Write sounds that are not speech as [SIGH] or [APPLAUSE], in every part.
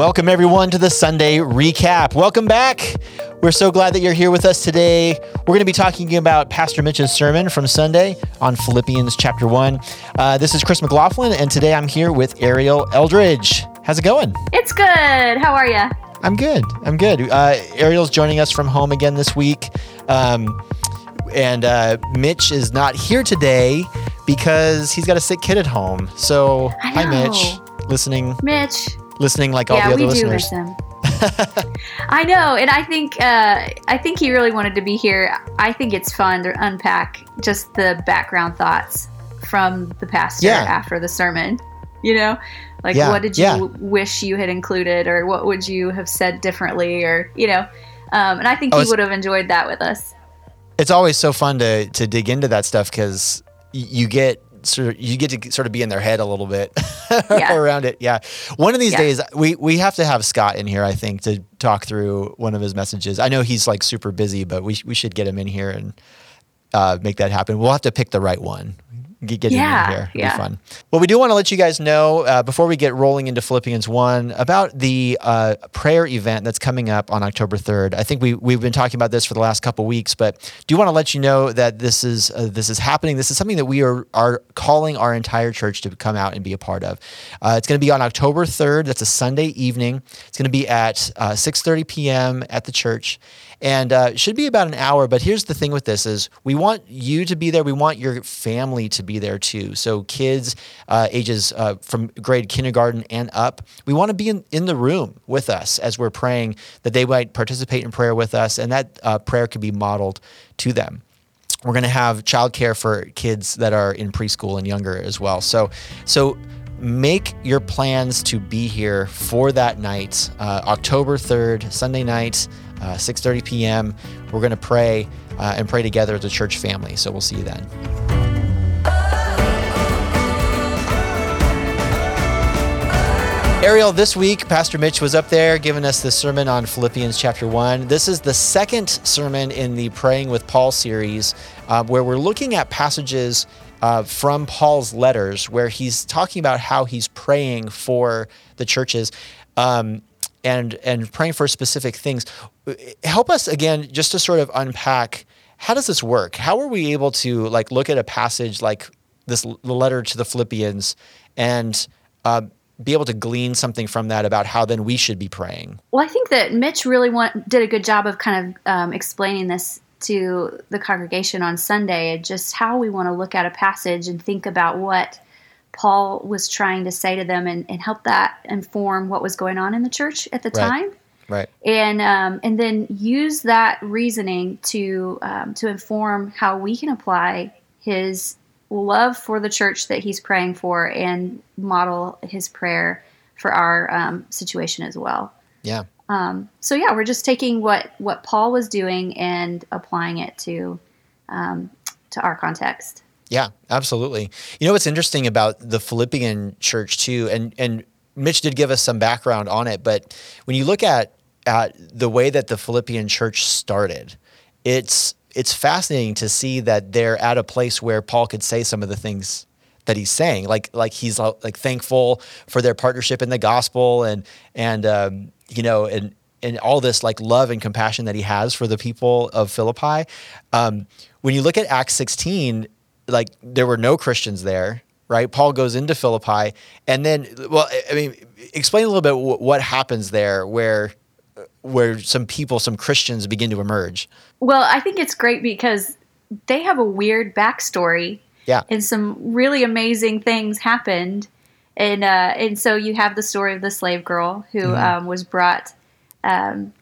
Welcome, everyone, to the Sunday recap. Welcome back. We're so glad that you're here with us today. We're going to be talking about Pastor Mitch's sermon from Sunday on Philippians chapter 1. Uh, this is Chris McLaughlin, and today I'm here with Ariel Eldridge. How's it going? It's good. How are you? I'm good. I'm good. Uh, Ariel's joining us from home again this week. Um, and uh, Mitch is not here today because he's got a sick kid at home. So, hi, Mitch. Listening. Mitch listening like all the other listeners. Listen. [LAUGHS] I know, and I think uh, I think he really wanted to be here. I think it's fun to unpack just the background thoughts from the pastor yeah. after the sermon. You know, like yeah. what did you yeah. wish you had included, or what would you have said differently, or you know, um, and I think oh, he would have enjoyed that with us. It's always so fun to to dig into that stuff because you get sort of you get to sort of be in their head a little bit [LAUGHS] yeah. around it. Yeah. One of these yeah. days we we have to have Scott in here I think to talk through one of his messages. I know he's like super busy, but we we should get him in here and uh, make that happen. We'll have to pick the right one get yeah, in here. It'll yeah. be fun. Well, we do want to let you guys know uh, before we get rolling into Philippians 1 about the uh, prayer event that's coming up on October 3rd. I think we, we've been talking about this for the last couple weeks, but do want to let you know that this is uh, this is happening. This is something that we are, are calling our entire church to come out and be a part of. Uh, it's going to be on October 3rd. That's a Sunday evening. It's going to be at 6.30 uh, p.m. at the church and uh, should be about an hour. But here's the thing with this: is we want you to be there. We want your family to be there too. So kids uh, ages uh, from grade kindergarten and up, we want to be in, in the room with us as we're praying that they might participate in prayer with us, and that uh, prayer could be modeled to them we're going to have childcare for kids that are in preschool and younger as well. So, so make your plans to be here for that night, uh, October 3rd, Sunday night uh, 6.30 p.m. We're going to pray uh, and pray together as a church family. So we'll see you then. Ariel, this week, Pastor Mitch was up there giving us the sermon on Philippians chapter 1. This is the second sermon in the Praying with Paul series, uh, where we're looking at passages uh, from Paul's letters where he's talking about how he's praying for the churches. Um, and and praying for specific things. Help us again, just to sort of unpack how does this work? How are we able to like look at a passage like this the letter to the Philippians and uh, be able to glean something from that about how then we should be praying? Well, I think that Mitch really want, did a good job of kind of um, explaining this to the congregation on Sunday, and just how we want to look at a passage and think about what Paul was trying to say to them and, and help that inform what was going on in the church at the right. time. Right. And um, and then use that reasoning to um, to inform how we can apply his love for the church that he's praying for and model his prayer for our um, situation as well. Yeah. Um, so yeah, we're just taking what what Paul was doing and applying it to um, to our context. Yeah, absolutely. You know what's interesting about the Philippian church too, and and Mitch did give us some background on it, but when you look at at the way that the Philippian church started, it's it's fascinating to see that they're at a place where Paul could say some of the things that he's saying, like like he's like thankful for their partnership in the gospel, and and um, you know and and all this like love and compassion that he has for the people of Philippi. Um, when you look at Acts 16, like there were no Christians there, right? Paul goes into Philippi, and then, well, I mean, explain a little bit what happens there, where where some people, some Christians, begin to emerge. Well, I think it's great because they have a weird backstory. Yeah, and some really amazing things happened, and uh, and so you have the story of the slave girl who mm-hmm. um, was brought. Um,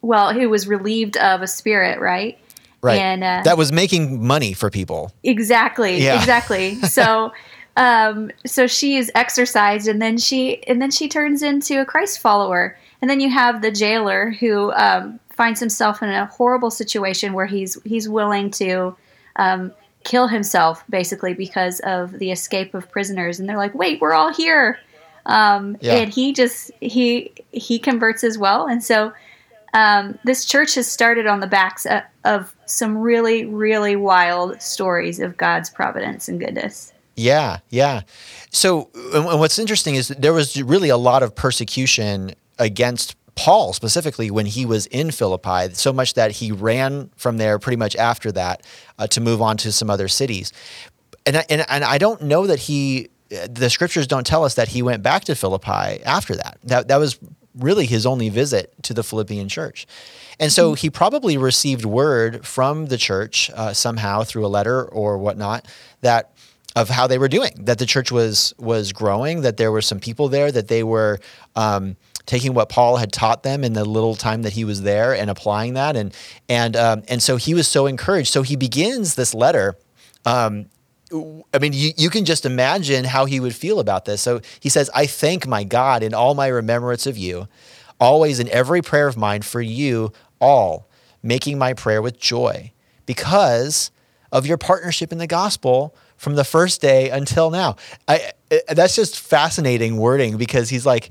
well, who was relieved of a spirit, right? Right. And uh, that was making money for people. Exactly. Yeah. Exactly. [LAUGHS] so um so she is exercised and then she and then she turns into a Christ follower. And then you have the jailer who um, finds himself in a horrible situation where he's he's willing to um, kill himself basically because of the escape of prisoners and they're like wait we're all here um, yeah. and he just he he converts as well and so um, this church has started on the backs of some really, really wild stories of God's providence and goodness. Yeah, yeah. So, and what's interesting is there was really a lot of persecution against Paul specifically when he was in Philippi, so much that he ran from there pretty much after that uh, to move on to some other cities. And I, and, and I don't know that he, the scriptures don't tell us that he went back to Philippi after that. That, that was really his only visit to the Philippian church. And so mm-hmm. he probably received word from the church uh, somehow through a letter or whatnot that of how they were doing, that the church was was growing, that there were some people there, that they were um, taking what Paul had taught them in the little time that he was there and applying that, and and um, and so he was so encouraged. So he begins this letter. Um, I mean, you, you can just imagine how he would feel about this. So he says, I thank my God in all my remembrance of you, always in every prayer of mine for you all, making my prayer with joy because of your partnership in the gospel from the first day until now. I, that's just fascinating wording because he's like,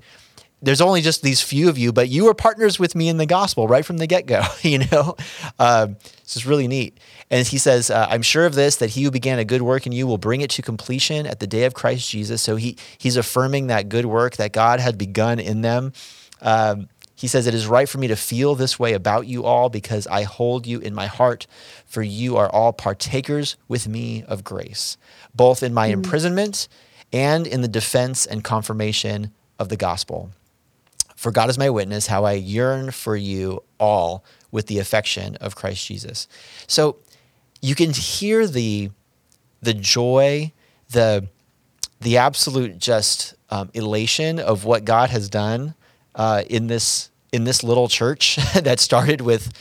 there's only just these few of you, but you were partners with me in the gospel right from the get go. [LAUGHS] You know, um, it's just really neat. And he says, uh, "I'm sure of this that he who began a good work in you will bring it to completion at the day of Christ Jesus." So he he's affirming that good work that God had begun in them. Um, he says, It is right for me to feel this way about you all because I hold you in my heart, for you are all partakers with me of grace, both in my mm. imprisonment and in the defense and confirmation of the gospel. For God is my witness, how I yearn for you all with the affection of Christ Jesus. So you can hear the, the joy, the, the absolute just um, elation of what God has done uh, in this in this little church [LAUGHS] that started with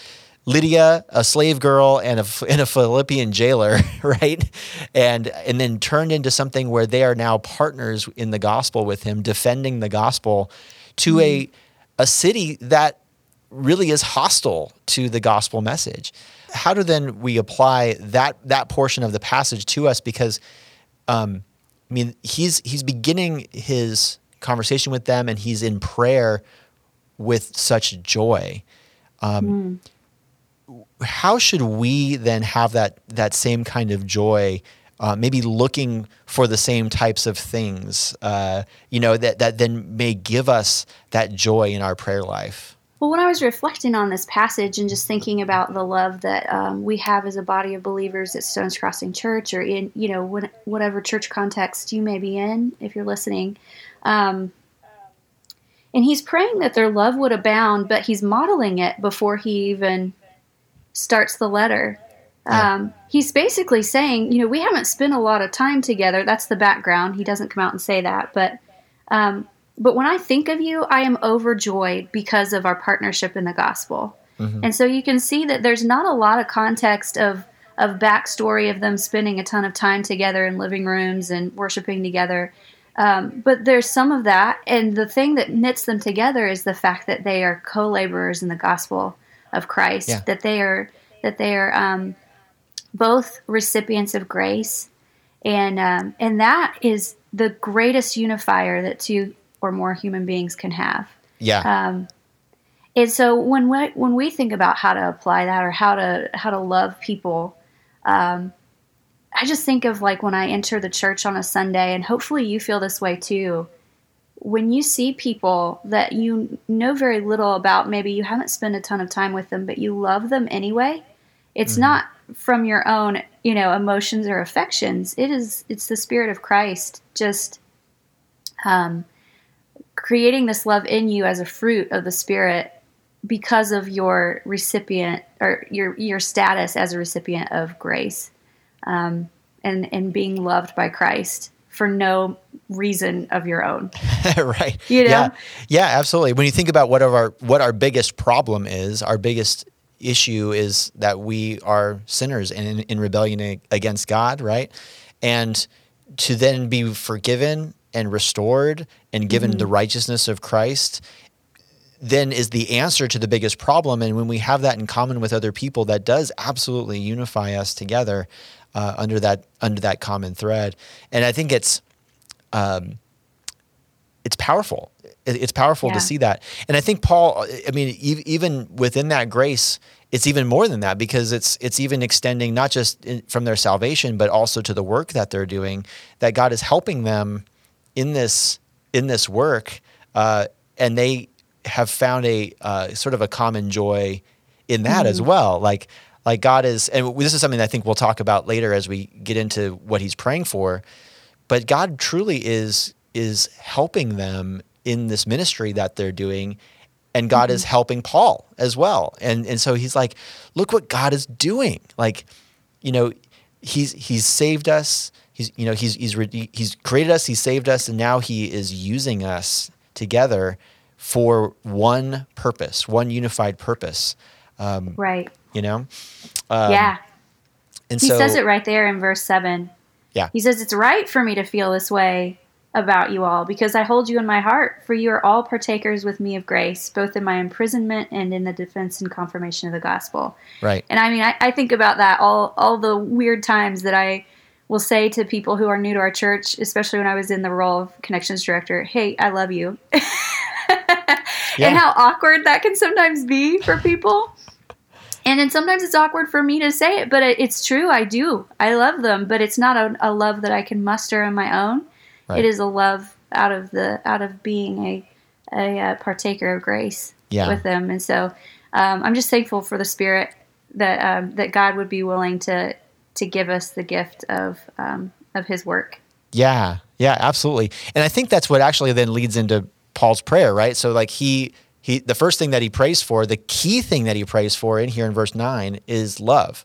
Lydia, a slave girl, and a, and a Philippian jailer, [LAUGHS] right? And, and then turned into something where they are now partners in the gospel with him, defending the gospel to mm-hmm. a, a city that really is hostile to the gospel message. How do then we apply that, that portion of the passage to us? Because, um, I mean, he's, he's beginning his conversation with them and he's in prayer with such joy. Um, mm. How should we then have that that same kind of joy? Uh, maybe looking for the same types of things, uh, you know, that that then may give us that joy in our prayer life. Well, when I was reflecting on this passage and just thinking about the love that um, we have as a body of believers at Stones Crossing Church, or in you know when, whatever church context you may be in, if you're listening, um, and he's praying that their love would abound, but he's modeling it before he even starts the letter. Yeah. Um, he's basically saying, you know, we haven't spent a lot of time together. That's the background. He doesn't come out and say that, but um, but when I think of you, I am overjoyed because of our partnership in the gospel. Mm-hmm. And so you can see that there's not a lot of context of of backstory of them spending a ton of time together in living rooms and worshiping together. Um, but there's some of that, and the thing that knits them together is the fact that they are co-laborers in the gospel of Christ. Yeah. That they are that they are um, both recipients of grace, and um, and that is the greatest unifier that two or more human beings can have. Yeah. Um, and so when we when we think about how to apply that or how to how to love people, um, I just think of like when I enter the church on a Sunday, and hopefully you feel this way too. When you see people that you know very little about, maybe you haven't spent a ton of time with them, but you love them anyway. It's mm-hmm. not from your own, you know, emotions or affections. It is. It's the Spirit of Christ just um, creating this love in you as a fruit of the Spirit because of your recipient or your your status as a recipient of grace um, and and being loved by Christ for no reason of your own. [LAUGHS] right. You know? Yeah. Yeah, absolutely. When you think about what our what our biggest problem is, our biggest issue is that we are sinners and in, in rebellion against God, right? And to then be forgiven and restored and given mm-hmm. the righteousness of Christ then is the answer to the biggest problem. And when we have that in common with other people, that does absolutely unify us together uh, under that under that common thread. And I think it's um, it's powerful. It's powerful yeah. to see that. And I think Paul. I mean, even within that grace, it's even more than that because it's it's even extending not just in, from their salvation but also to the work that they're doing that God is helping them in this in this work uh, and they have found a uh, sort of a common joy in that mm-hmm. as well like like God is and this is something I think we'll talk about later as we get into what he's praying for but God truly is is helping them in this ministry that they're doing and God mm-hmm. is helping Paul as well. And and so he's like, look what God is doing. Like, you know, he's he's saved us. He's you know he's he's he's created us. He's saved us, and now he is using us together for one purpose, one unified purpose. Um, right. You know. Um, yeah. And so he so, says it right there in verse seven. Yeah. He says it's right for me to feel this way about you all, because I hold you in my heart, for you are all partakers with me of grace, both in my imprisonment and in the defense and confirmation of the gospel. Right. And I mean, I, I think about that all all the weird times that I will say to people who are new to our church, especially when I was in the role of connections director, "Hey, I love you," [LAUGHS] yeah. and how awkward that can sometimes be for people. And then sometimes it's awkward for me to say it, but it's true. I do. I love them, but it's not a, a love that I can muster on my own Right. It is a love out of the out of being a a, a partaker of grace yeah. with them, and so um, I'm just thankful for the Spirit that um, that God would be willing to to give us the gift of um, of His work. Yeah, yeah, absolutely. And I think that's what actually then leads into Paul's prayer, right? So like he he the first thing that he prays for, the key thing that he prays for in here in verse nine is love.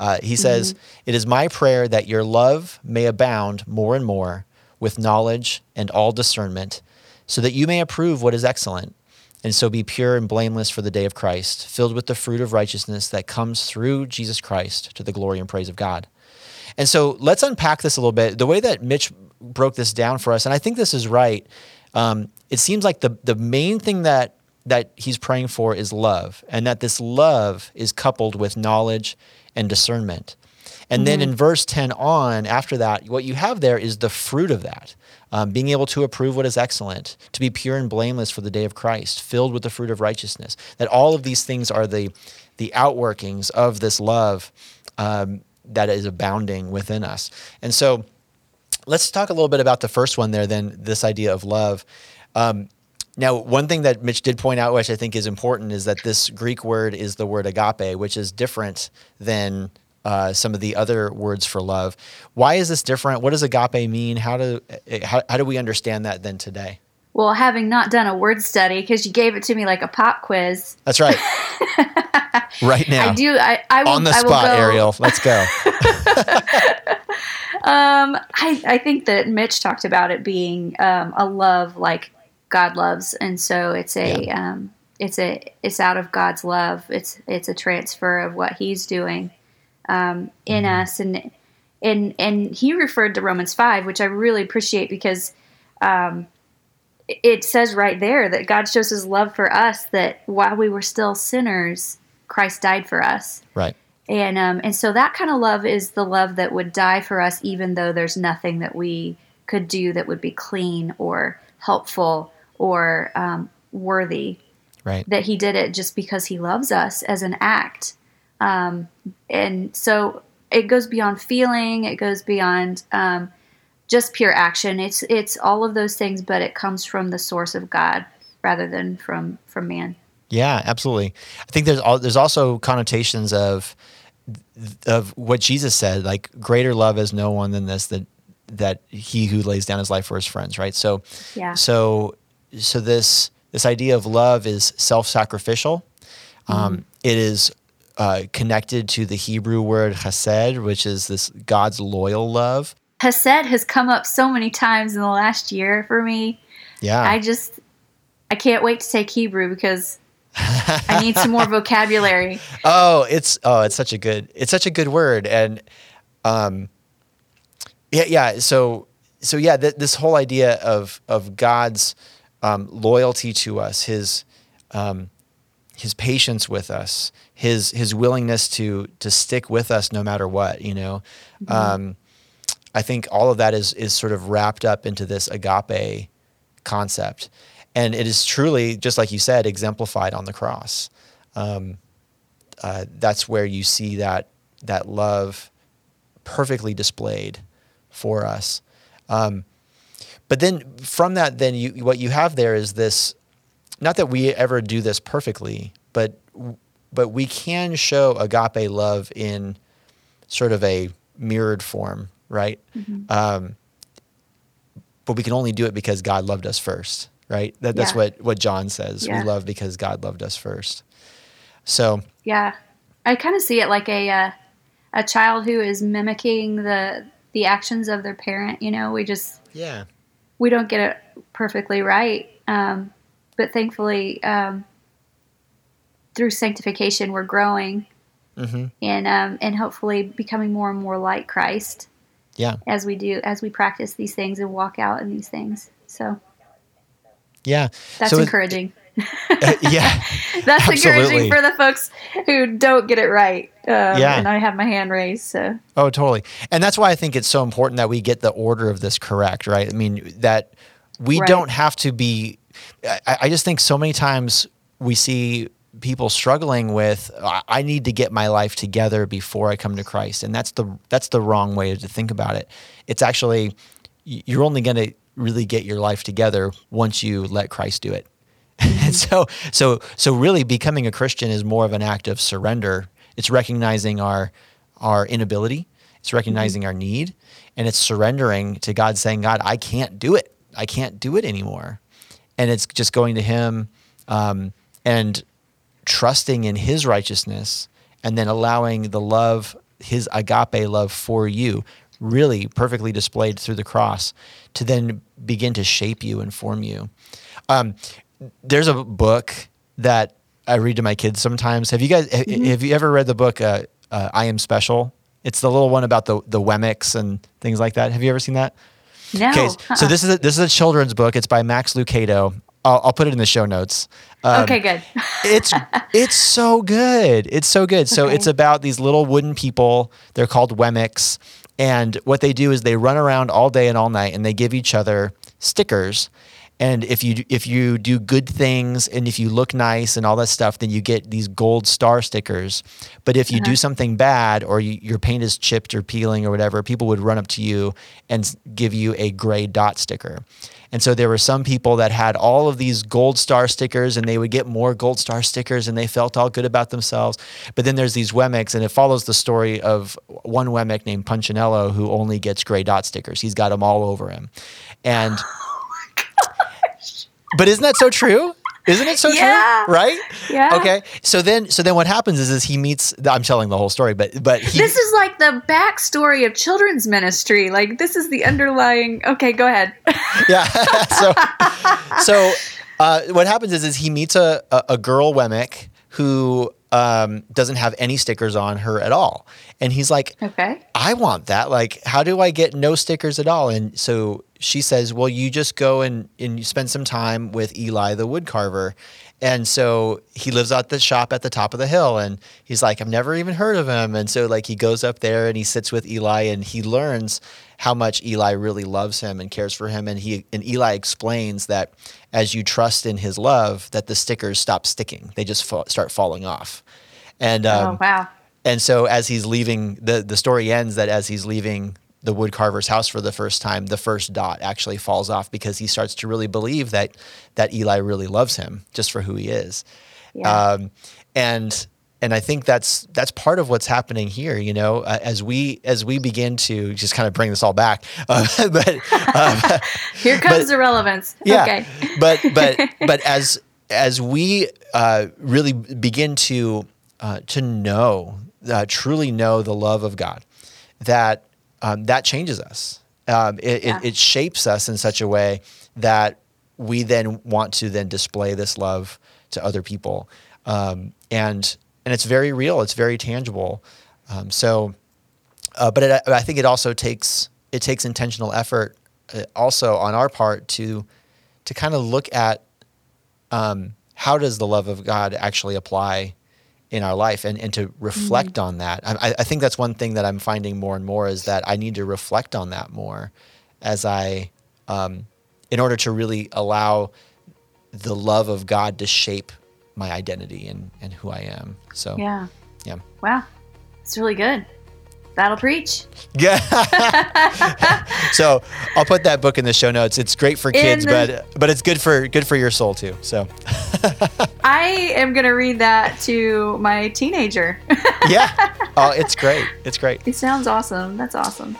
Uh, he says, mm-hmm. "It is my prayer that your love may abound more and more." With knowledge and all discernment, so that you may approve what is excellent, and so be pure and blameless for the day of Christ, filled with the fruit of righteousness that comes through Jesus Christ to the glory and praise of God. And so let's unpack this a little bit. The way that Mitch broke this down for us, and I think this is right. Um, it seems like the the main thing that that he's praying for is love, and that this love is coupled with knowledge and discernment. And mm-hmm. then in verse 10 on, after that, what you have there is the fruit of that. Um, being able to approve what is excellent, to be pure and blameless for the day of Christ, filled with the fruit of righteousness. That all of these things are the, the outworkings of this love um, that is abounding within us. And so let's talk a little bit about the first one there, then, this idea of love. Um, now, one thing that Mitch did point out, which I think is important, is that this Greek word is the word agape, which is different than uh, some of the other words for love. Why is this different? What does agape mean? How do how, how do we understand that then today? Well, having not done a word study because you gave it to me like a pop quiz. That's right. [LAUGHS] right now, I do. I, I will, on the spot, Ariel. Let's go. [LAUGHS] um, I I think that Mitch talked about it being um, a love like God loves, and so it's a yeah. um, it's a it's out of God's love. It's it's a transfer of what He's doing um, in mm-hmm. us, and and and he referred to Romans five, which I really appreciate because um, it says right there that God shows His love for us that while we were still sinners, Christ died for us. Right. And um, and so that kind of love is the love that would die for us, even though there's nothing that we could do that would be clean or helpful or um, worthy. Right. That He did it just because He loves us as an act. Um, and so it goes beyond feeling, it goes beyond um, just pure action. It's it's all of those things, but it comes from the source of God rather than from from man. Yeah, absolutely. I think there's all, there's also connotations of of what Jesus said, like greater love is no one than this that that he who lays down his life for his friends, right? So yeah. So so this this idea of love is self-sacrificial. Um, mm-hmm. Um, it is uh, connected to the Hebrew word chesed, which is this God's loyal love. Chesed has come up so many times in the last year for me. Yeah. I just, I can't wait to take Hebrew because I need some more [LAUGHS] vocabulary. Oh, it's oh, it's such a good it's such a good word, and um, yeah, yeah. So so yeah, th- this whole idea of of God's um, loyalty to us, His um, His patience with us, his his willingness to to stick with us no matter what. You know, mm-hmm. um, I think all of that is is sort of wrapped up into this agape concept, and it is truly just like you said, exemplified on the cross. Um, uh, that's where you see that that love perfectly displayed for us. Um, but then from that, then you what you have there is this. Not that we ever do this perfectly, but but we can show agape love in sort of a mirrored form, right? Mm-hmm. Um, but we can only do it because God loved us first, right? That, that's yeah. what what John says. Yeah. We love because God loved us first. So yeah, I kind of see it like a uh, a child who is mimicking the the actions of their parent. You know, we just yeah we don't get it perfectly right, um, but thankfully um, through sanctification we're growing mm-hmm. and um, and hopefully becoming more and more like Christ. Yeah. As we do, as we practice these things and walk out in these things. So. Yeah. That's so encouraging. [LAUGHS] uh, yeah. [LAUGHS] That's absolutely. encouraging for the folks who don't get it right. Um, yeah. And I have my hand raised. So. Oh, totally. And that's why I think it's so important that we get the order of this correct, right? I mean, that we right. don't have to be. I, I just think so many times we see people struggling with I need to get my life together before I come to Christ and that's the that's the wrong way to think about it. It's actually you're only going to really get your life together once you let Christ do it. and [LAUGHS] so so so really becoming a Christian is more of an act of surrender. It's recognizing our our inability, it's recognizing mm-hmm. our need, and it's surrendering to God saying, God, I can't do it. I can't do it anymore. And it's just going to him um, and trusting in his righteousness and then allowing the love, his agape love for you, really perfectly displayed through the cross, to then begin to shape you and form you. Um, there's a book that I read to my kids sometimes. Have you guys mm-hmm. have you ever read the book uh, uh, I Am Special? It's the little one about the the Wemmicks and things like that. Have you ever seen that? No. Okay, uh-uh. so this is a, this is a children's book. It's by Max Lucado. I'll, I'll put it in the show notes. Um, okay, good. it's it's so good. It's so good. So okay. it's about these little wooden people. They're called Wemmicks, and what they do is they run around all day and all night, and they give each other stickers. And if you if you do good things and if you look nice and all that stuff, then you get these gold star stickers. But if you uh-huh. do something bad or you, your paint is chipped or peeling or whatever, people would run up to you and give you a gray dot sticker. And so there were some people that had all of these gold star stickers and they would get more gold star stickers and they felt all good about themselves. But then there's these Wemmicks and it follows the story of one Wemmick named Punchinello who only gets gray dot stickers. He's got them all over him. And [LAUGHS] but isn't that so true? Isn't it so yeah. true? Right? Yeah. Okay. So then, so then, what happens is, is he meets. I'm telling the whole story, but but he, this is like the backstory of children's ministry. Like this is the underlying. Okay, go ahead. [LAUGHS] yeah. [LAUGHS] so so uh, what happens is, is he meets a a, a girl Wemmick who um, doesn't have any stickers on her at all. And he's like, Okay. I want that. Like, how do I get no stickers at all? And so she says, Well, you just go and, and you spend some time with Eli the wood carver. And so he lives at the shop at the top of the hill. And he's like, I've never even heard of him. And so, like, he goes up there and he sits with Eli and he learns how much Eli really loves him and cares for him. And he and Eli explains that as you trust in his love, that the stickers stop sticking; they just fa- start falling off. And oh, um, oh wow! And so as he's leaving, the the story ends that as he's leaving the woodcarver's house for the first time, the first dot actually falls off because he starts to really believe that that Eli really loves him just for who he is. Yeah. Um, and and I think that's that's part of what's happening here. You know, uh, as we as we begin to just kind of bring this all back, [LAUGHS] uh, but um, [LAUGHS] here comes but, the relevance. Yeah, okay. but but [LAUGHS] but as as we uh, really begin to uh, to know, uh, truly know the love of God, that um, that changes us. Um, it, yeah. it, it shapes us in such a way that we then want to then display this love to other people. Um, and and it's very real. It's very tangible. Um, so, uh, but it, I think it also takes it takes intentional effort, uh, also on our part to to kind of look at um, how does the love of God actually apply in our life, and and to reflect mm-hmm. on that. I, I think that's one thing that I'm finding more and more is that I need to reflect on that more as I, um, in order to really allow the love of God to shape my identity and, and who I am. So yeah, Yeah. Wow. It's really good. That'll preach. Yeah. [LAUGHS] so I'll put that book in the show notes. It's great for kids, the, but but it's good for good for your soul too. So [LAUGHS] I am gonna read that to my teenager. [LAUGHS] yeah. Oh, it's great. It's great. It sounds awesome. That's awesome.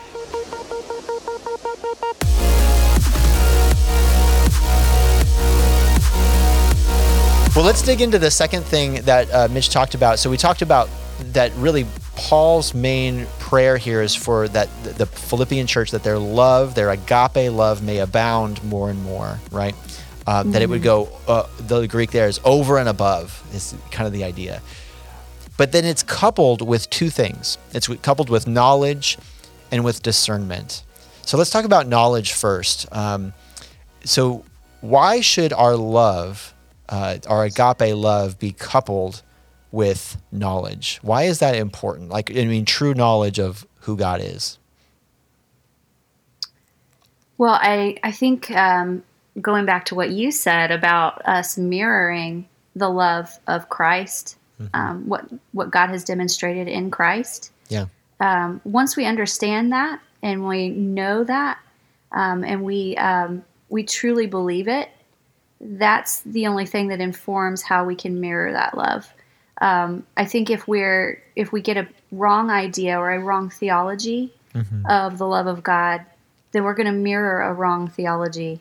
Well, let's dig into the second thing that uh, Mitch talked about. So we talked about that really Paul's main prayer here is for that the Philippian church that their love, their agape love, may abound more and more. Right. Uh, mm-hmm. That it would go. Uh, the Greek there is over and above is kind of the idea. But then it's coupled with two things. It's coupled with knowledge and with discernment. So let's talk about knowledge first. Um, so why should our love uh, our agape love be coupled with knowledge? Why is that important? Like, I mean, true knowledge of who God is. Well, I I think um, going back to what you said about us mirroring the love of Christ, mm-hmm. um, what what God has demonstrated in Christ. Yeah. Um, once we understand that and we know that, um, and we um, we truly believe it, that's the only thing that informs how we can mirror that love. Um, I think if we're if we get a wrong idea or a wrong theology mm-hmm. of the love of God, then we're going to mirror a wrong theology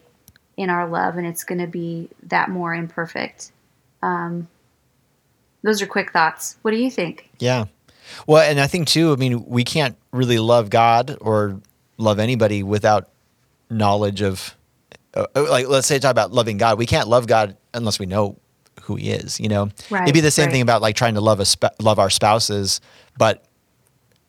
in our love, and it's going to be that more imperfect. Um, those are quick thoughts. What do you think? Yeah. Well, and I think too. I mean, we can't really love God or love anybody without knowledge of uh, like let's say talk about loving God. We can't love God unless we know who He is. You know, right, it'd be the same right. thing about like trying to love a sp- love our spouses, but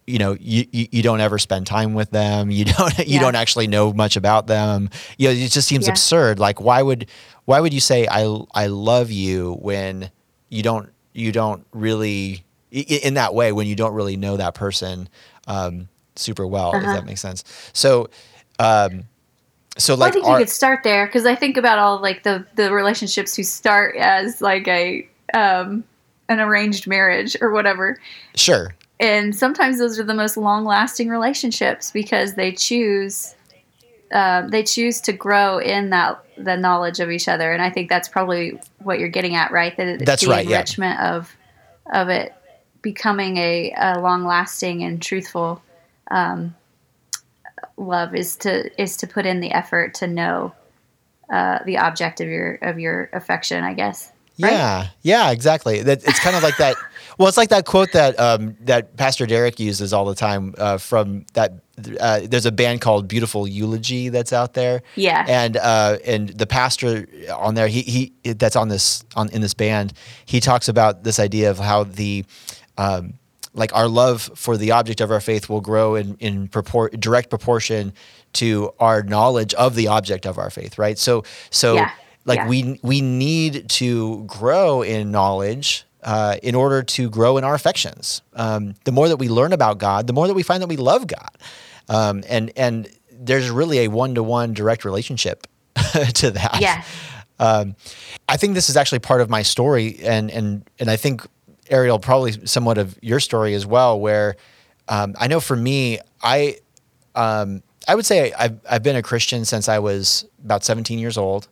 you know you, you, you don't ever spend time with them. You [LAUGHS] don't you yeah. don't actually know much about them. You know, it just seems yeah. absurd. Like why would why would you say I I love you when you don't you don't really in that way when you don't really know that person um, super well. Uh-huh. If that makes sense. So. Um, so like I think our, you could start there because I think about all like the the relationships who start as like a um an arranged marriage or whatever. Sure. And sometimes those are the most long lasting relationships because they choose uh, they choose to grow in that the knowledge of each other, and I think that's probably what you're getting at, right? That that's the right. Enrichment yeah. of of it becoming a, a long lasting and truthful um, love is to is to put in the effort to know uh, the object of your of your affection, I guess. Right? Yeah, yeah, exactly. That it's kind of like that. [LAUGHS] Well, it's like that quote that um, that Pastor Derek uses all the time uh, from that. Uh, there's a band called Beautiful Eulogy that's out there. Yeah, and uh, and the pastor on there, he he that's on this on in this band. He talks about this idea of how the um, like our love for the object of our faith will grow in in propor- direct proportion to our knowledge of the object of our faith right? So so yeah. like yeah. we we need to grow in knowledge uh, in order to grow in our affections. Um, the more that we learn about god the more that we find that we love god. Um, and and there's really a one-to-one direct relationship [LAUGHS] to that. Yeah. Um, I think this is actually part of my story, and and and I think Ariel, probably somewhat of your story as well, where um, I know for me, I um, I would say I've I've been a Christian since I was about 17 years old,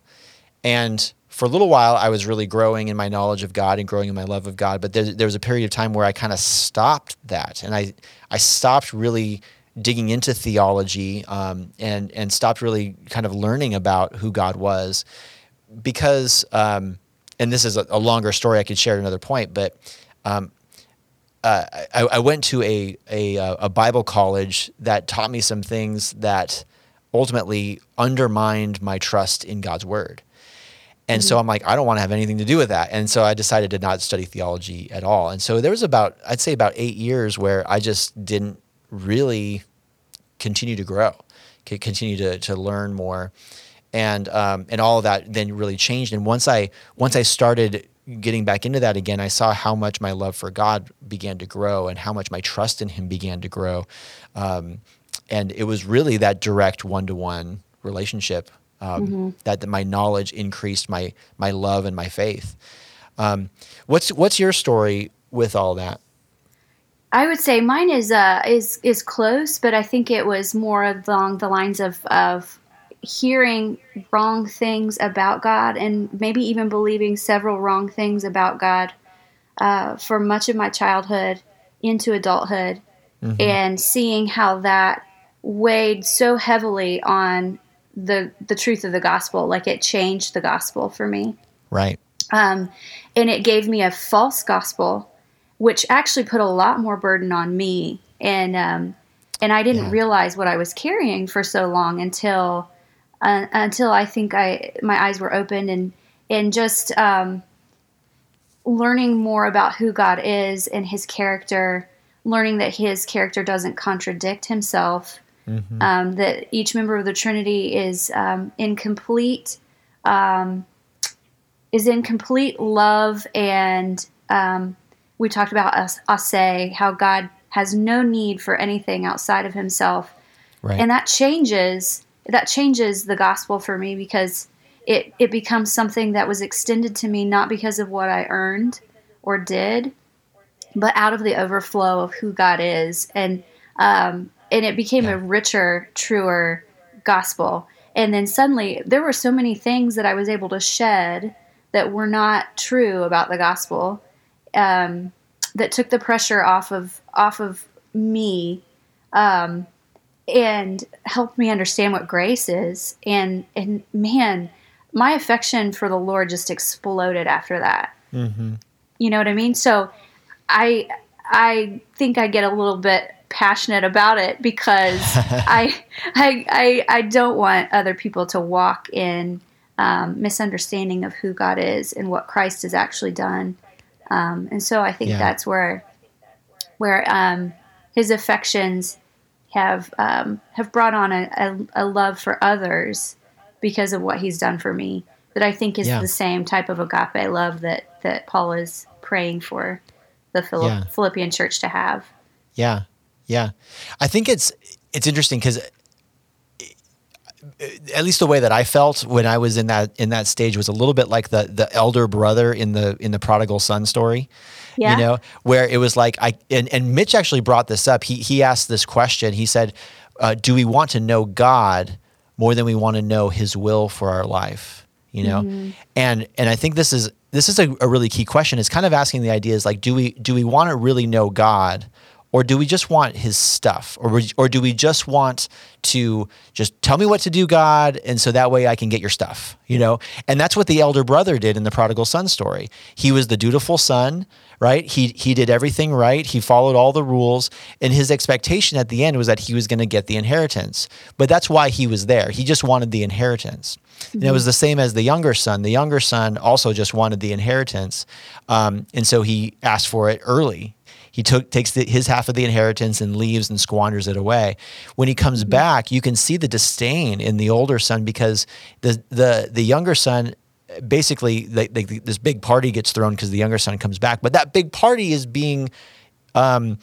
and for a little while I was really growing in my knowledge of God and growing in my love of God. But there, there was a period of time where I kind of stopped that, and I I stopped really digging into theology um, and and stopped really kind of learning about who God was because. Um, and this is a, a longer story I could share at another point, but um, uh, I, I, went to a, a, uh, a Bible college that taught me some things that ultimately undermined my trust in God's word. And mm-hmm. so I'm like, I don't want to have anything to do with that. And so I decided to not study theology at all. And so there was about, I'd say about eight years where I just didn't really continue to grow, continue to, to learn more. And, um, and all of that then really changed. And once I, once I started getting back into that again, I saw how much my love for God began to grow and how much my trust in Him began to grow. Um, and it was really that direct one to one relationship um, mm-hmm. that, that, my knowledge increased my my love and my faith. Um, what's what's your story with all that? I would say mine is uh, is is close, but I think it was more along the lines of of hearing wrong things about God and maybe even believing several wrong things about God uh, for much of my childhood into adulthood, mm-hmm. and seeing how that weighed so heavily on the the truth of the gospel, like it changed the gospel for me. Right. Um, and it gave me a false gospel which actually put a lot more burden on me. And um, and I didn't yeah. realize what I was carrying for so long until uh, until I think I my eyes were opened and and just um, learning more about who God is and His character, learning that His character doesn't contradict Himself. Mm-hmm. Um, that each member of the Trinity is um, in complete um, is in complete love and um, we talked about us, Aseï, how God has no need for anything outside of himself. Right. And that changes that changes the gospel for me because it it becomes something that was extended to me not because of what I earned or did, but out of the overflow of who God is, and um, and it became yeah. a richer, truer gospel. And then suddenly there were so many things that I was able to shed that were not true about the gospel um, that took the pressure off of off of me um, and helped me understand what grace is and and man my affection for the lord just exploded after that mm-hmm. you know what i mean so i i think i get a little bit passionate about it because [LAUGHS] I, I i i don't want other people to walk in um, misunderstanding of who god is and what christ has actually done um, and so I think yeah. that's where where um, his affections have um, have brought on a, a, a, love for others because of what he's done for me. That I think is yeah. the same type of agape love that that Paul is praying for the Philipp- yeah. Philippian church to have. Yeah, yeah. I think it's it's interesting because at least the way that I felt when I was in that in that stage was a little bit like the the elder brother in the in the prodigal son story. Yeah. You know, where it was like I and, and Mitch actually brought this up. He he asked this question. He said, uh, "Do we want to know God more than we want to know His will for our life?" You know, mm-hmm. and and I think this is this is a, a really key question. It's kind of asking the idea is like, do we do we want to really know God? Or do we just want his stuff? Or or do we just want to just tell me what to do god and so that way i can get your stuff you know? And that's what the elder brother did in the prodigal son story. He was the dutiful son right? He he did everything right. He followed all the rules. And his expectation at the end was that he was going to get the inheritance. But that's why he was there. He just wanted the inheritance. Mm-hmm. and it was the same as the younger son. The younger son also just wanted the inheritance. Um, and so he asked for it early he took takes the, his half of the inheritance and leaves and squanders it away. When he comes mm-hmm. back, you can see the disdain in the older son because the the the younger son basically they, they, this big party gets thrown because the younger son comes back, but that big party is being um,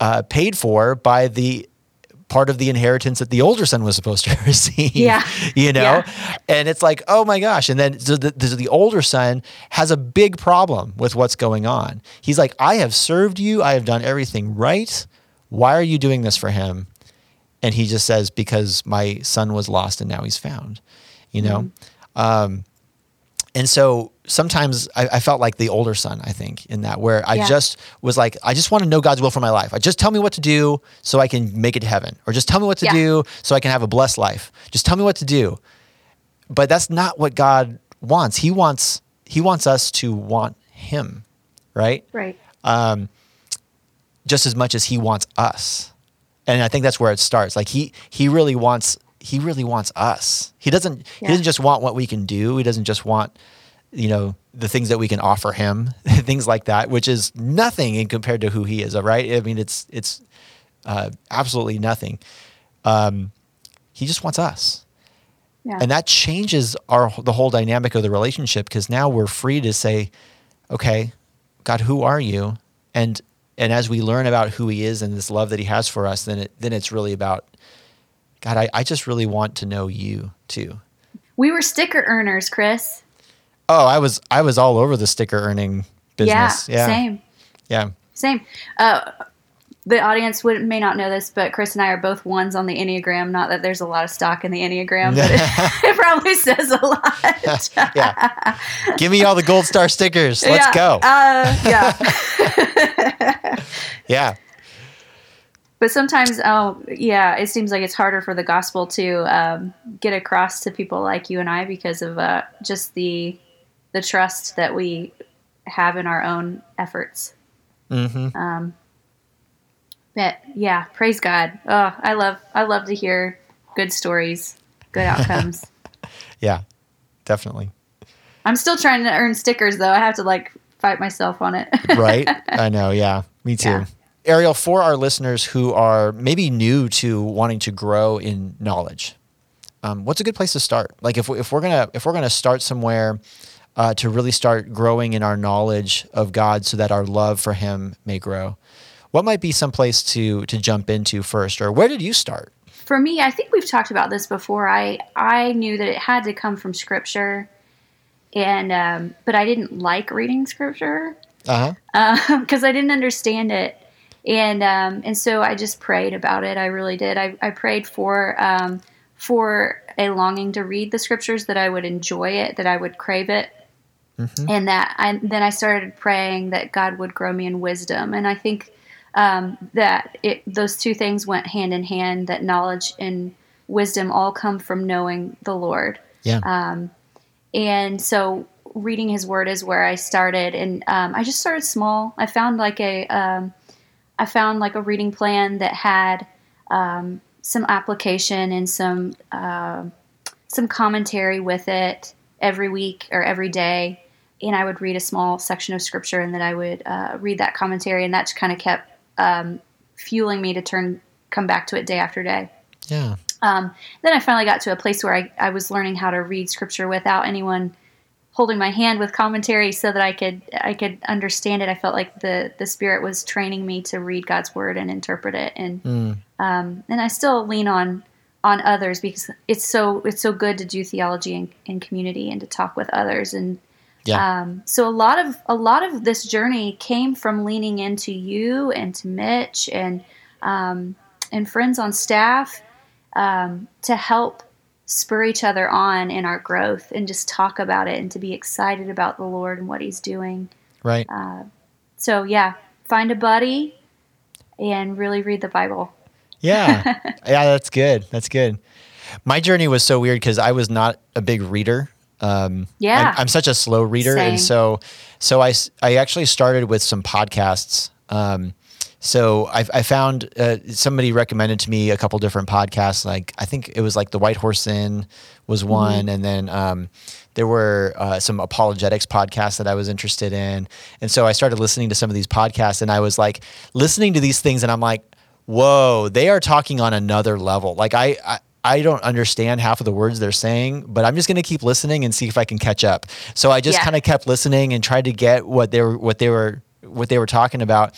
uh, paid for by the part of the inheritance that the older son was supposed to [LAUGHS] receive. Yeah. You know? Yeah. And it's like, oh my gosh. And then so the, the, older son has a big problem with what's going on. He's like, I have served you, I have done everything right. Why are you doing this for him? And he just says, because my son was lost and now he's found. You know? Mm-hmm. Um, and so sometimes I, I, felt like the older son, I think, in that where I yeah. just was like, I just want to know God's will for my life. I just tell me what to do so I can make it to heaven, or just tell me what to yeah. do so I can have a blessed life. Just tell me what to do. But that's not what God wants. He wants He wants us to want Him, right? Right. Um, just as much as He wants us, and I think that's where it starts. Like He He really wants he really wants us. He doesn't yeah. he doesn't just want what we can do. He doesn't just want you know the things that we can offer him, [LAUGHS] things like that, which is nothing in compared to who he is. Right? I mean, it's it's uh, absolutely nothing. Um, he just wants us, yeah. and that changes our the whole dynamic of the relationship because now we're free to say, okay, God, who are you? And and as we learn about who he is and this love that he has for us, then it then it's really about God, I, I just really want to know you too. We were sticker earners, Chris. Oh, I was I was all over the sticker earning business. Yeah, yeah. same. Yeah, same. Uh, the audience would may not know this, but Chris and I are both ones on the Enneagram. Not that there's a lot of stock in the Enneagram, but it, [LAUGHS] [LAUGHS] it probably says a lot. [LAUGHS] yeah. Give me all the gold star stickers. Let's yeah. go. Uh, yeah. yeah. But sometimes, oh, yeah, it seems like it's harder for the gospel to um, get across to people like you and I because of uh, just the the trust that we have in our own efforts. Mm-hmm. Um, but yeah, praise God. Oh, I love I love to hear good stories, good outcomes. [LAUGHS] yeah, definitely. I'm still trying to earn stickers though. I have to like fight myself on it. [LAUGHS] right? I know. Yeah, me too. Yeah. Ariel, for our listeners who are maybe new to wanting to grow in knowledge, um, what's a good place to start? Like if, we, if we're gonna if we're gonna start somewhere uh, to really start growing in our knowledge of God, so that our love for Him may grow, what might be some place to to jump into first, or where did you start? For me, I think we've talked about this before. I I knew that it had to come from Scripture, and um, but I didn't like reading Scripture because uh-huh. [LAUGHS] uh, I didn't understand it and um, and so I just prayed about it. I really did. I, I prayed for um, for a longing to read the scriptures, that I would enjoy it, that I would crave it, mm-hmm. and that I, then I started praying that God would grow me in wisdom. And I think um, that it, those two things went hand in hand. That knowledge and wisdom all come from knowing the Lord. Yeah. Um, and so reading His Word is where I started, and um, I just started small. I found like a um, I found like a reading plan that had um, some application and some uh, some commentary with it every week or every day. And I would read a small section of scripture, and then I would uh, read that commentary, and that just kind of kept um, fueling me to turn come back to it day after day. Yeah. Um, then I finally got to a place where I, I was learning how to read scripture without anyone holding my hand with commentary so that I could I could understand it. I felt like the the Spirit was training me to read God's Word and interpret it, and mm. um, and I still lean on on others because it's so it's so good to do theology in, in community and to talk with others and yeah. Um, so a lot of a lot of this journey came from leaning into you and to Mitch and um, and friends on staff um, to help spur each other on in our growth and just talk about it and to be excited about the Lord and what He's doing. Right. Uh, so, yeah, find a buddy and really read the Bible. Yeah. [LAUGHS] yeah, that's good. That's good. My journey was so weird because I was not a big reader. Um, yeah. I'm, I'm, such a slow reader. Same. And so, so I, I actually started with some podcasts. Um, so I, I found uh, somebody recommended to me a couple different podcasts. Like I think it was like the White Horse Inn was mm-hmm. one, mm-hmm. and then um, there were uh, some apologetics podcasts that I was interested in. And so I started listening to some of these podcasts, and I was like listening to these things, and I'm like, whoa, they are talking on another level. Like I, I I don't understand half of the words they're saying, but I'm just going to keep listening and see if I can catch up. So I just yeah. kind of kept listening and tried to get what they were what they were what they were talking about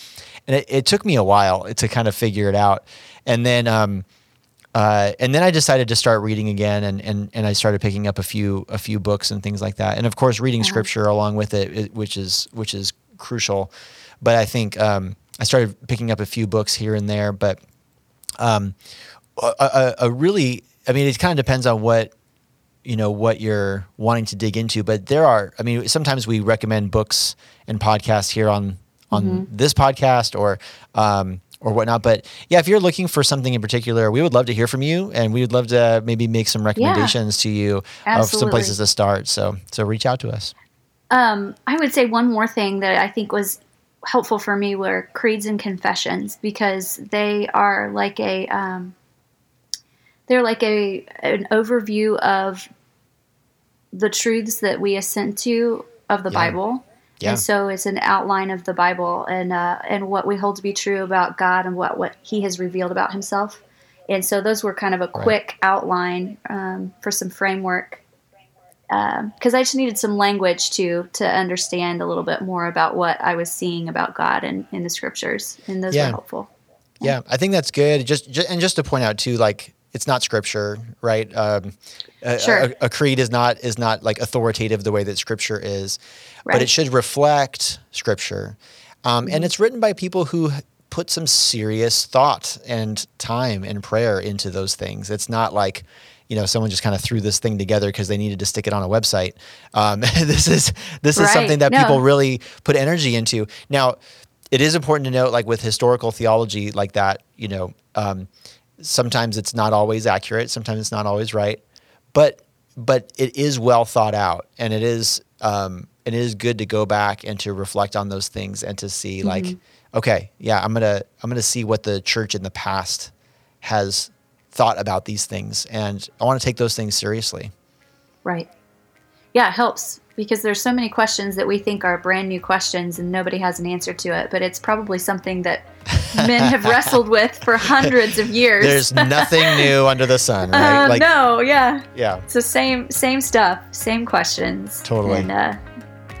and it, it took me a while to kind of figure it out. And then, um, uh, and then I decided to start reading again, and, and and I started picking up a few a few books and things like that, and of course reading uh-huh. scripture along with it, which is which is crucial. But I think um, I started picking up a few books here and there, but um, a, a, really, I mean, it kind of depends on what you know what you're wanting to dig into. But there are, I mean, sometimes we recommend books and podcasts here on on mm-hmm. this podcast or um, or whatnot. But yeah, if you're looking for something in particular, we would love to hear from you, and we would love to maybe make some recommendations yeah, to you absolutely. of some places to start. So so reach out to us. Um, I would say one more thing that I think was helpful for me were creeds and confessions because they are like a um, they're like a an overview of the truths that we assent to of the yeah. Bible yeah. And so it's an outline of the Bible and uh, and what we hold to be true about God and what, what He has revealed about Himself. And so those were kind of a quick right. outline um, for some framework because um, I just needed some language to to understand a little bit more about what I was seeing about God in, in the scriptures, and those yeah. were helpful. Yeah. yeah, I think that's good. Just, just and just to point out too, like it's not scripture, right? Um, sure. a, a, creed is not is not like authoritative the way that scripture is, right. but it should reflect scripture, um, mm-hmm. and it's written by people who put some serious thought and time and prayer into those things. It's not like, you know, someone just kind of threw this thing together because they needed to stick it on a website. Um, [LAUGHS] this is this right. is something that no. people really put energy into. Now, it is important to note, like with historical theology like that, you know, um, sometimes it's not always accurate, sometimes it's not always right, but but it is well thought out, and it is um, and it is good to go back and to reflect on those things and to see mm-hmm. like, okay, yeah, I'm gonna I'm gonna see what the church in the past has thought about these things, and I want to take those things seriously. Right. Yeah, it helps because there's so many questions that we think are brand new questions and nobody has an answer to it, but it's probably something that men have [LAUGHS] wrestled with for hundreds of years. There's nothing [LAUGHS] new under the sun, right? Uh, like, no, yeah, yeah. It's the same same stuff, same questions. Totally. And uh,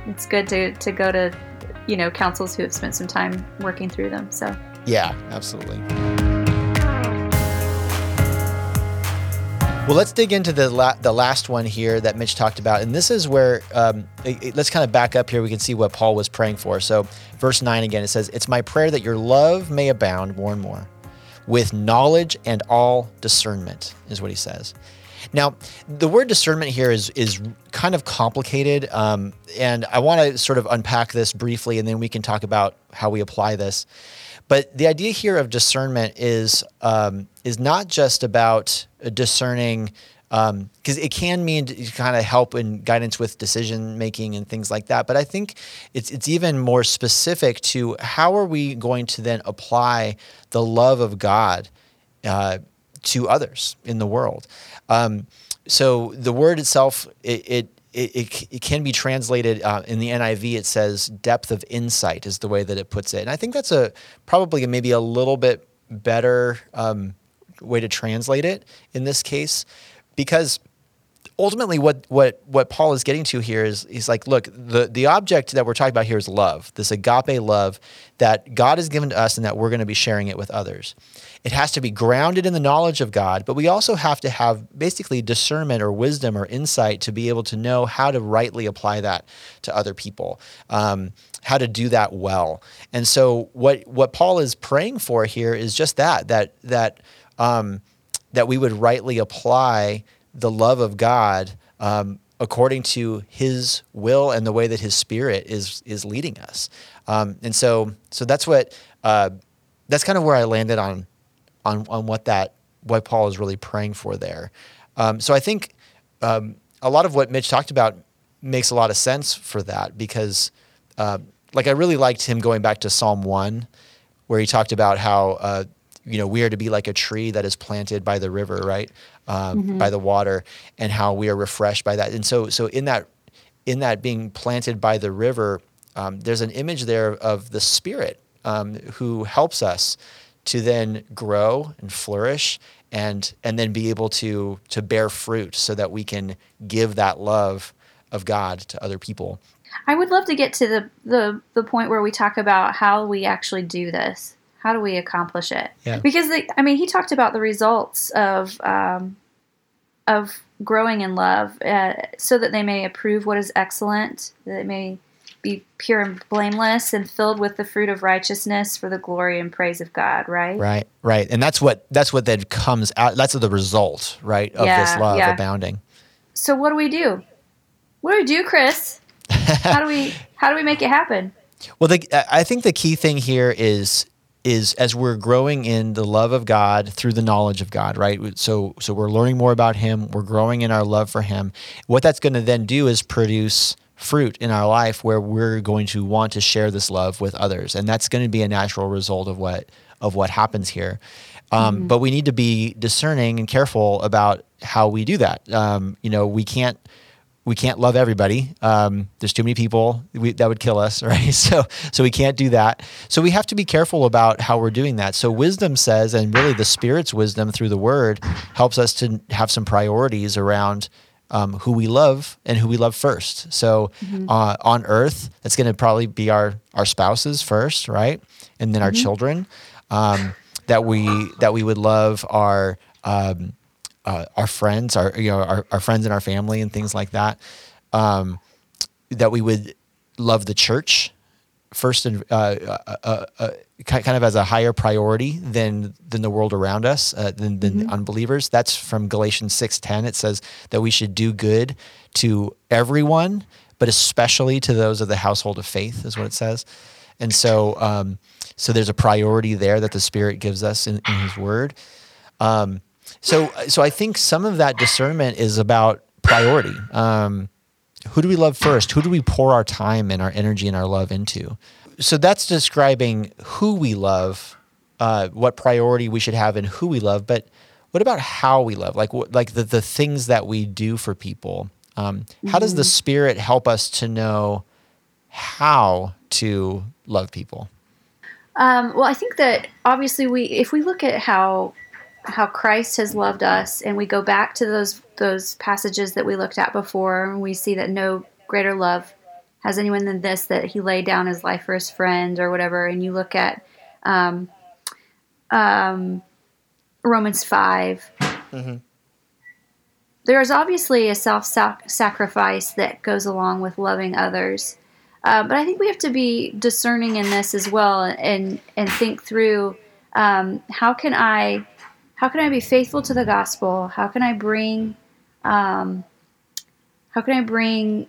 it's good to to go to you know councils who have spent some time working through them. So yeah, absolutely. Well, let's dig into the la- the last one here that Mitch talked about, and this is where um, it, it, let's kind of back up here. We can see what Paul was praying for. So, verse nine again, it says, "It's my prayer that your love may abound more and more, with knowledge and all discernment," is what he says. Now, the word discernment here is is kind of complicated, um, and I want to sort of unpack this briefly, and then we can talk about how we apply this. But the idea here of discernment is um, is not just about discerning because um, it can mean kind of help in guidance with decision making and things like that. But I think it's it's even more specific to how are we going to then apply the love of God uh, to others in the world. Um, so the word itself, it, it it, it, it, can be translated uh, in the NIV. It says depth of insight is the way that it puts it, and I think that's a probably maybe a little bit better um, way to translate it in this case, because ultimately what what what Paul is getting to here is he's like, look, the the object that we're talking about here is love, this agape love that God has given to us and that we're going to be sharing it with others. It has to be grounded in the knowledge of God, but we also have to have basically discernment or wisdom or insight to be able to know how to rightly apply that to other people, um, how to do that well. And so, what what Paul is praying for here is just that that that um, that we would rightly apply the love of God um, according to His will and the way that His Spirit is is leading us. Um, and so, so that's what uh, that's kind of where I landed on on on what that what Paul is really praying for there. Um, so I think um, a lot of what Mitch talked about makes a lot of sense for that because, uh, like, I really liked him going back to Psalm one, where he talked about how uh, you know we are to be like a tree that is planted by the river, right, um, mm-hmm. by the water, and how we are refreshed by that. And so, so in that in that being planted by the river, um, there's an image there of the Spirit um, who helps us to then grow and flourish and and then be able to to bear fruit so that we can give that love of God to other people. I would love to get to the the, the point where we talk about how we actually do this. How do we accomplish it? Yeah. Because the, I mean, he talked about the results of um, of growing in love, uh, so that they may approve what is excellent, that they may be pure and blameless and filled with the fruit of righteousness for the glory and praise of God, right? Right, right. And that's what that's what then comes out that's the result, right, of yeah, this love yeah. abounding. So what do we do? What do we do, Chris? [LAUGHS] how do we how do we make it happen? Well, the, I think the key thing here is is as we're growing in the love of God through the knowledge of God, right? So so we're learning more about him, we're growing in our love for him. What that's going to then do is produce fruit in our life where we're going to want to share this love with others and that's going to be a natural result of what of what happens here um, mm-hmm. but we need to be discerning and careful about how we do that um, you know we can't we can't love everybody um, there's too many people we, that would kill us [LAUGHS] right so so we can't do that so we have to be careful about how we're doing that so wisdom says and really the spirit's wisdom through the word helps us to have some priorities around um, who we love and who we love first. So mm-hmm. uh, on earth, that's going to probably be our our spouses first, right, and then mm-hmm. our children. Um, that we that we would love our um, uh, our friends, our you know our, our friends and our family and things like that. Um, that we would love the church first uh, uh, uh, uh kind of as a higher priority than than the world around us, uh, than, than mm-hmm. unbelievers. That's from Galatians six ten. It says that we should do good to everyone, but especially to those of the household of faith, is what it says. And so, um, so there's a priority there that the Spirit gives us in, in His Word. Um, so, so I think some of that discernment is about priority. Um, who do we love first? Who do we pour our time and our energy and our love into? So that's describing who we love, uh, what priority we should have, and who we love. But what about how we love? Like, like the the things that we do for people. Um, mm-hmm. How does the mm-hmm. Spirit help us to know how to love people? Um, well, I think that obviously we, if we look at how how Christ has loved us, and we go back to those those passages that we looked at before, and we see that no greater love has anyone than this that he laid down his life for his friend or whatever. And you look at um, um, Romans 5 mm-hmm. There is obviously a self sacrifice that goes along with loving others. Uh, but I think we have to be discerning in this as well, and and think through um, how can I how can I be faithful to the gospel? How can I bring um, how can I bring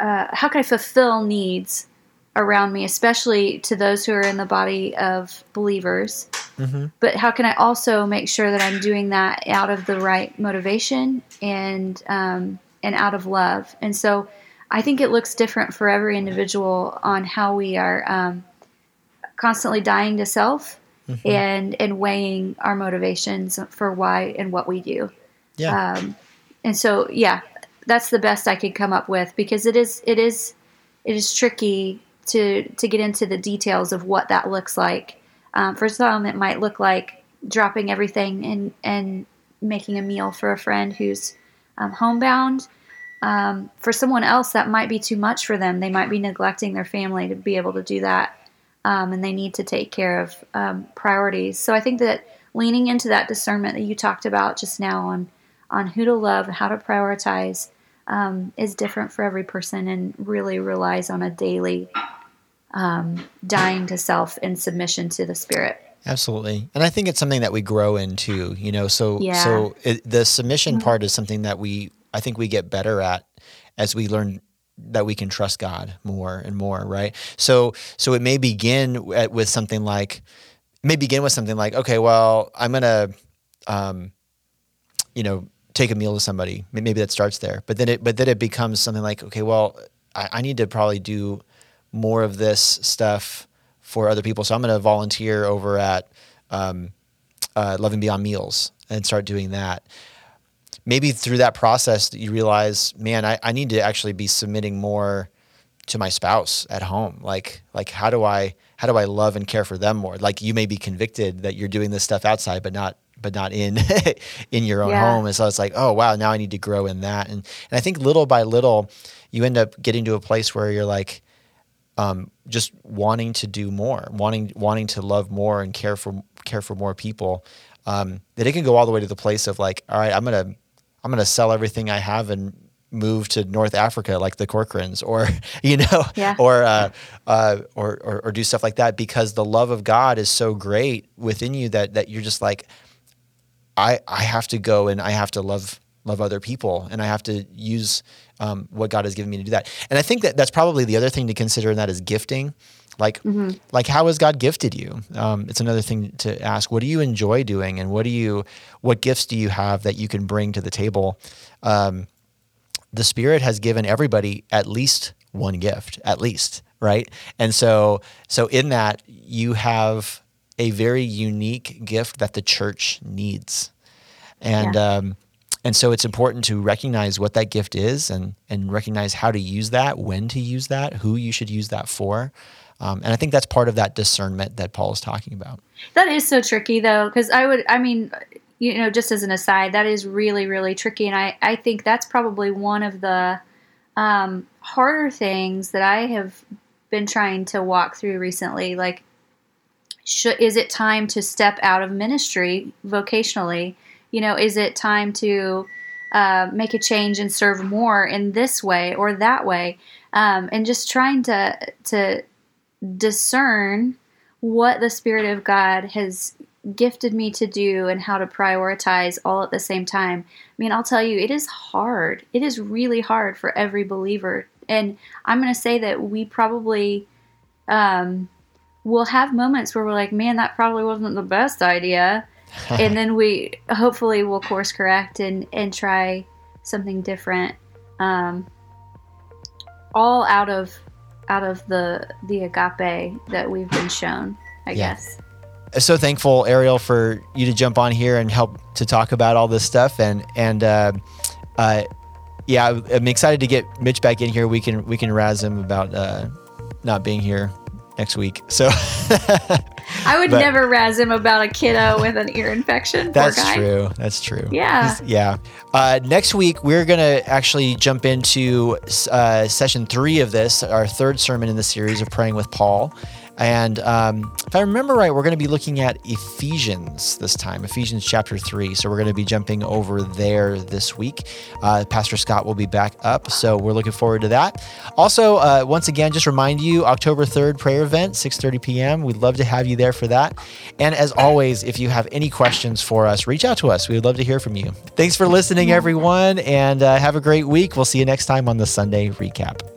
uh, how can I fulfill needs around me, especially to those who are in the body of believers? Mm-hmm. But how can I also make sure that I'm doing that out of the right motivation and um, and out of love? And so, I think it looks different for every individual on how we are um, constantly dying to self mm-hmm. and and weighing our motivations for why and what we do. Yeah. Um, and so, yeah, that's the best I could come up with because it is it is it is tricky to to get into the details of what that looks like. Um, for some, it might look like dropping everything and and making a meal for a friend who's um, homebound. Um, for someone else, that might be too much for them. They might be neglecting their family to be able to do that um, and they need to take care of um, priorities. So I think that leaning into that discernment that you talked about just now on on who to love, and how to prioritize, um, is different for every person, and really relies on a daily um, dying to self and submission to the Spirit. Absolutely, and I think it's something that we grow into. You know, so yeah. so it, the submission mm-hmm. part is something that we I think we get better at as we learn that we can trust God more and more, right? So so it may begin at, with something like may begin with something like, okay, well, I'm gonna, um, you know, take a meal to somebody. Maybe that starts there, but then it but then it becomes something like, okay, well, I, I need to probably do more of this stuff for other people. So I'm gonna volunteer over at um, uh, Loving Beyond Meals and start doing that maybe through that process that you realize, man, I, I need to actually be submitting more to my spouse at home. Like, like how do I how do I love and care for them more? Like you may be convicted that you're doing this stuff outside, but not but not in [LAUGHS] in your own yeah. home. And so it's like, oh wow, now I need to grow in that. And and I think little by little, you end up getting to a place where you're like, um, just wanting to do more, wanting wanting to love more and care for care for more people. Um, that it can go all the way to the place of like, all right, I'm gonna I'm going to sell everything I have and move to North Africa like the Corcorans or [LAUGHS] you know yeah. or, uh, uh, or, or or do stuff like that because the love of God is so great within you that that you're just like I I have to go and I have to love love other people and I have to use um, what God has given me to do that and I think that that's probably the other thing to consider and that is gifting like, mm-hmm. like how has God gifted you? Um, it's another thing to ask. What do you enjoy doing, and what do you, what gifts do you have that you can bring to the table? Um, the Spirit has given everybody at least one gift, at least, right? And so, so in that you have a very unique gift that the church needs, and. Yeah. Um, and so it's important to recognize what that gift is and, and recognize how to use that, when to use that, who you should use that for. Um, and I think that's part of that discernment that Paul is talking about. That is so tricky, though, because I would, I mean, you know, just as an aside, that is really, really tricky. And I, I think that's probably one of the um, harder things that I have been trying to walk through recently. Like, is it time to step out of ministry vocationally? You know, is it time to uh, make a change and serve more in this way or that way, um, and just trying to to discern what the Spirit of God has gifted me to do and how to prioritize all at the same time. I mean, I'll tell you, it is hard. It is really hard for every believer. And I'm going to say that we probably um, will have moments where we're like, man, that probably wasn't the best idea. [LAUGHS] and then we hopefully will course correct and, and try something different. Um, all out of out of the the agape that we've been shown, I yeah. guess so thankful, Ariel, for you to jump on here and help to talk about all this stuff. And and uh, uh, yeah, I'm excited to get Mitch back in here. We can we can razz him about uh, not being here next week. So [LAUGHS] I would but, never razz him about a kiddo with an ear infection. That's true. That's true. Yeah. He's, yeah. Uh, next week, we're going to actually jump into uh, session three of this, our third sermon in the series of Praying with Paul. And um, if I remember right, we're going to be looking at Ephesians this time, Ephesians chapter 3. So we're going to be jumping over there this week. Uh, Pastor Scott will be back up. So we're looking forward to that. Also, uh, once again, just remind you October 3rd prayer event, 6.30 p.m. We'd love to have you there for that. And as always, if you have any questions for us, reach out to us. We would love to hear from you. Thanks for listening, everyone, and uh, have a great week. We'll see you next time on the Sunday Recap.